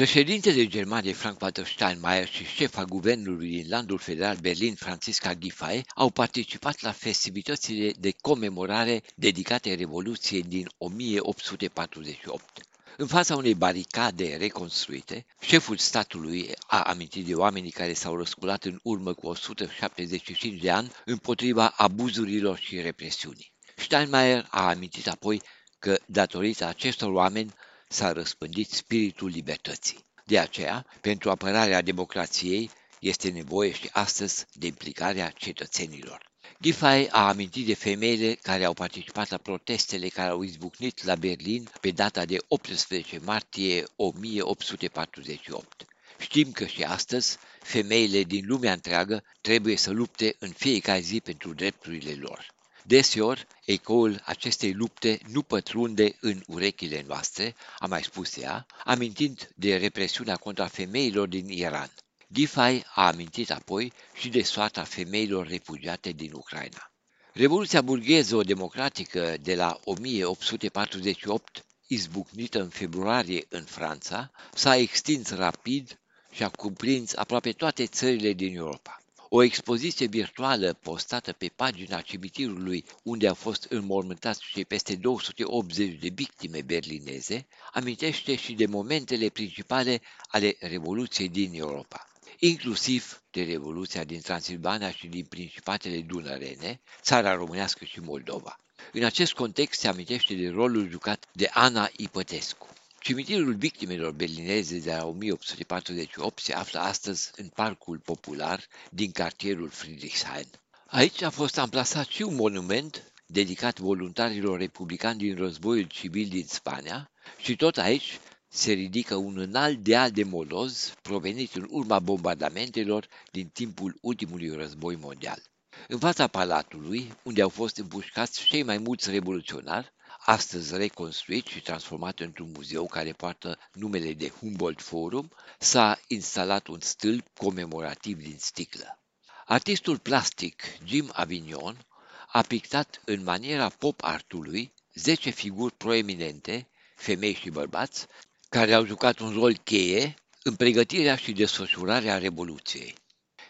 Președintele Germaniei Frank-Walter Steinmeier și șefa guvernului din landul federal Berlin, Francisca Giffey, au participat la festivitățile de comemorare dedicate Revoluției din 1848. În fața unei baricade reconstruite, șeful statului a amintit de oamenii care s-au răsculat în urmă cu 175 de ani împotriva abuzurilor și represiunii. Steinmeier a amintit apoi că, datorită acestor oameni, s-a răspândit spiritul libertății. De aceea, pentru apărarea democrației, este nevoie și astăzi de implicarea cetățenilor. Giffey a amintit de femeile care au participat la protestele care au izbucnit la Berlin pe data de 18 martie 1848. Știm că și astăzi femeile din lumea întreagă trebuie să lupte în fiecare zi pentru drepturile lor. Deseori, ecoul acestei lupte nu pătrunde în urechile noastre, a mai spus ea, amintind de represiunea contra femeilor din Iran. Giffey a amintit apoi și de soarta femeilor refugiate din Ucraina. Revoluția burgheză-democratică de la 1848, izbucnită în februarie în Franța, s-a extins rapid și a cuprins aproape toate țările din Europa. O expoziție virtuală postată pe pagina cimitirului unde au fost înmormântați cei peste 280 de victime berlineze amintește și de momentele principale ale Revoluției din Europa inclusiv de Revoluția din Transilvania și din Principatele Dunărene, țara românească și Moldova. În acest context se amintește de rolul jucat de Ana Ipătescu. Cimitirul victimelor berlineze de la 1848 se află astăzi în parcul popular din cartierul Friedrichshain. Aici a fost amplasat și un monument dedicat voluntarilor republicani din războiul civil din Spania și tot aici se ridică un înalt deal de moloz provenit în urma bombardamentelor din timpul ultimului război mondial. În fața palatului, unde au fost împușcați cei mai mulți revoluționari, astăzi reconstruit și transformat într-un muzeu care poartă numele de Humboldt Forum, s-a instalat un stâlp comemorativ din sticlă. Artistul plastic Jim Avignon a pictat în maniera pop artului 10 figuri proeminente, femei și bărbați, care au jucat un rol cheie în pregătirea și desfășurarea Revoluției.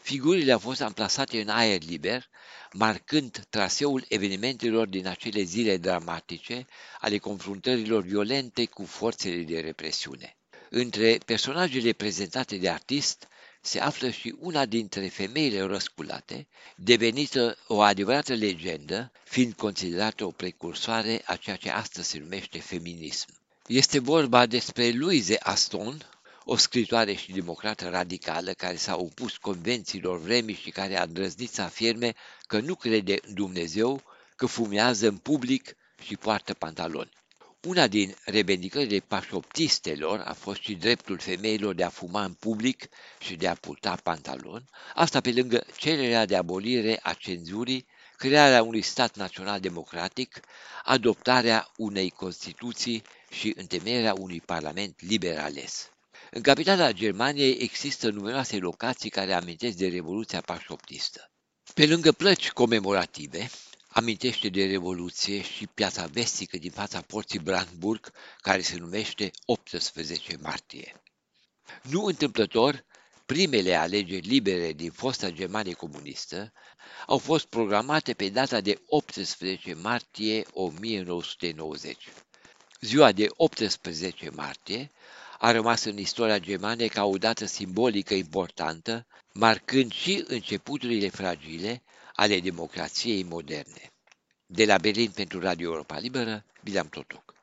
Figurile au fost amplasate în aer liber, marcând traseul evenimentelor din acele zile dramatice ale confruntărilor violente cu forțele de represiune. Între personajele prezentate de artist se află și una dintre femeile răsculate, devenită o adevărată legendă, fiind considerată o precursoare a ceea ce astăzi se numește feminism. Este vorba despre Louise Aston, o scritoare și democrată radicală care s-a opus convențiilor vremii și care a îndrăznit să afirme că nu crede în Dumnezeu, că fumează în public și poartă pantaloni. Una din revendicările pașoptistelor a fost și dreptul femeilor de a fuma în public și de a purta pantaloni, asta pe lângă cererea de abolire a cenzurii, crearea unui stat național democratic, adoptarea unei constituții și întemeierea unui parlament liber ales. În capitala Germaniei există numeroase locații care amintesc de Revoluția Pașoptistă. Pe lângă plăci comemorative, amintește de Revoluție și piața vestică din fața porții Brandenburg, care se numește 18 martie. Nu întâmplător, primele alegeri libere din fosta Germanie comunistă au fost programate pe data de 18 martie 1990. Ziua de 18 martie a rămas în istoria germană ca o dată simbolică importantă, marcând și începuturile fragile ale democrației moderne. De la Berlin pentru Radio Europa Liberă, Bilam Totoc.